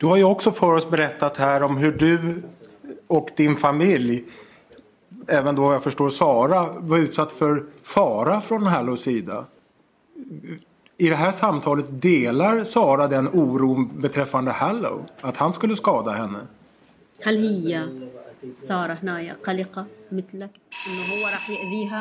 Du har ju också för oss berättat här om hur du och din familj, även då jag förstår Sara, var utsatt för fara från Hallows sida. I det här samtalet delar Sara den oron beträffande Hallow? Att han skulle skada henne? هل هي سارة هنايا قلقة مثلك إنه هو راح يأذيها؟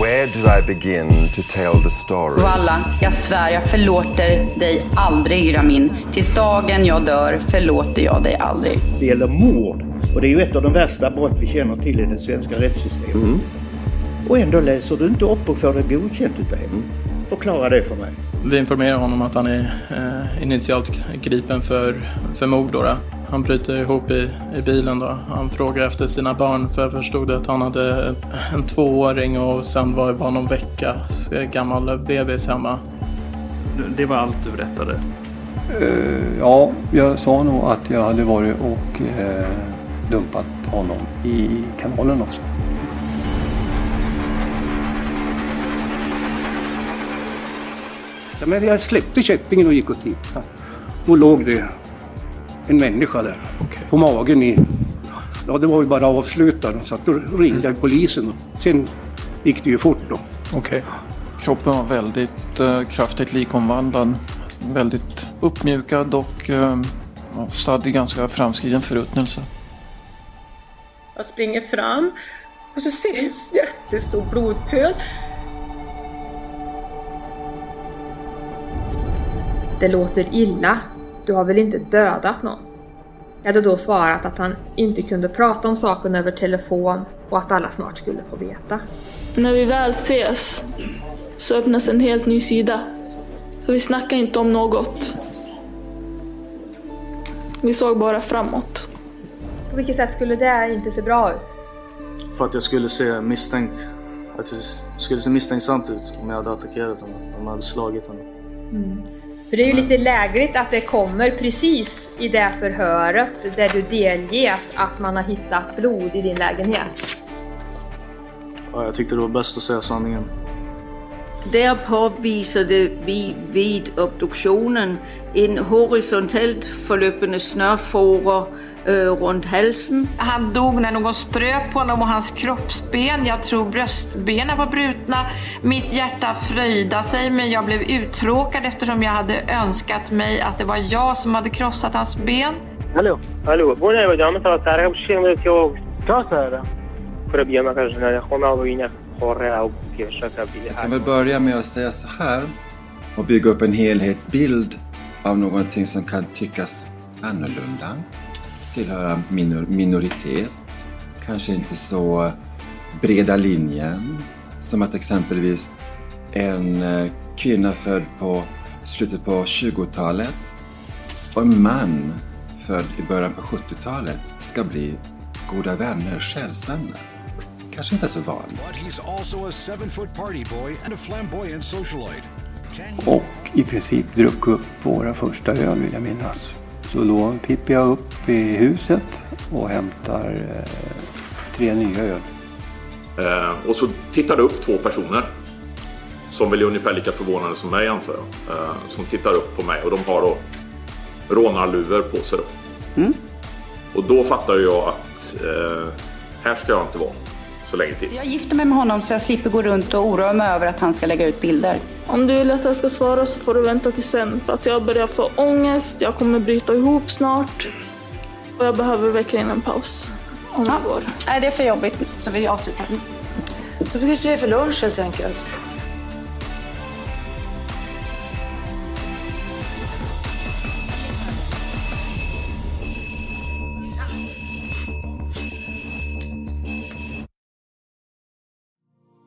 Where do I begin to tell the story? Walla, jag svär jag förlåter dig aldrig Ramin. Tills dagen jag dör förlåter jag dig aldrig. Det gäller mord och det är ju ett av de värsta brott vi känner till i det svenska rättssystemet. Och ändå läser du inte upp och får det godkänt utav henne. Förklara det för mig. Vi informerar honom att han är eh, initialt gripen för, för mord. Då, då. Han bryter ihop i, i bilen. Då. Han frågar efter sina barn för jag förstod att han hade en tvååring och sen var det bara någon vecka gammal bebis hemma. Det var allt du berättade? Eh, ja, jag sa nog att jag hade varit och eh, dumpat honom i kanalen också. Ja, men jag släppte kättingen och gick och tittade. Då låg det en människa där på magen i... Ja, det var ju bara avslutat. Så att då ringde jag polisen och sen gick det ju fort då. Okej. Kroppen var väldigt eh, kraftigt likomvandlad. Väldigt uppmjukad och eh, stadd i ganska framskriden förruttnelse. Jag springer fram och så ser jag en jättestor blodpöl. Det låter illa. Du har väl inte dödat någon? Jag hade då svarat att han inte kunde prata om saken över telefon och att alla snart skulle få veta. När vi väl ses så öppnas en helt ny sida. Så vi snackar inte om något. Vi såg bara framåt. På vilket sätt skulle det inte se bra ut? För att jag skulle se misstänkt, att det skulle se misstänksamt ut om jag hade attackerat honom, om jag hade slagit honom. Mm. För det är ju lite lägligt att det kommer precis i det förhöret där du delges att man har hittat blod i din lägenhet. Ja, jag tyckte det var bäst att säga sanningen. Där påvisade vi vid obduktionen en horisontellt förlöpande snörfåra øh, runt halsen. Han dog när någon ströp på honom och hans kroppsben, jag tror bröstbenen var brutna. Mitt hjärta fröjda sig men jag blev uttråkad eftersom jag hade önskat mig att det var jag som hade krossat hans ben. Hallå? Hallå, borde jag vara damen för att det här är Krossa är det. För att bli med kanske när jag kommer av och vinner korre och försöka bli Jag kan väl börja med att säga så här och bygga upp en helhetsbild av någonting som kan tyckas annorlunda, tillhöra minor minoritet, kanske inte så breda linjen som att exempelvis en eh, kvinna född på slutet på 20-talet och en man född i början på 70-talet ska bli goda vänner, själsvänner. Kanske inte så vanligt. Och i princip druck upp våra första öl vill jag minnas. Så då pippar jag upp i huset och hämtar eh, tre nya öl. Eh, och så tittar det upp två personer. Som väl är ungefär lika förvånade som mig antar jag. Eh, som tittar upp på mig och de har då rånarluvor på sig. Då. Mm. Och då fattar jag att eh, här ska jag inte vara länge till. Jag gifter mig med honom så jag slipper gå runt och oroa mig över att han ska lägga ut bilder. Om du vill att jag ska svara så får du vänta till sen. För att jag börjar få ångest, jag kommer bryta ihop snart. Och jag behöver verkligen in en paus. Om det går. Nej, det är för jobbigt så vi avslutar. Så vi kanske är för lunch helt enkelt.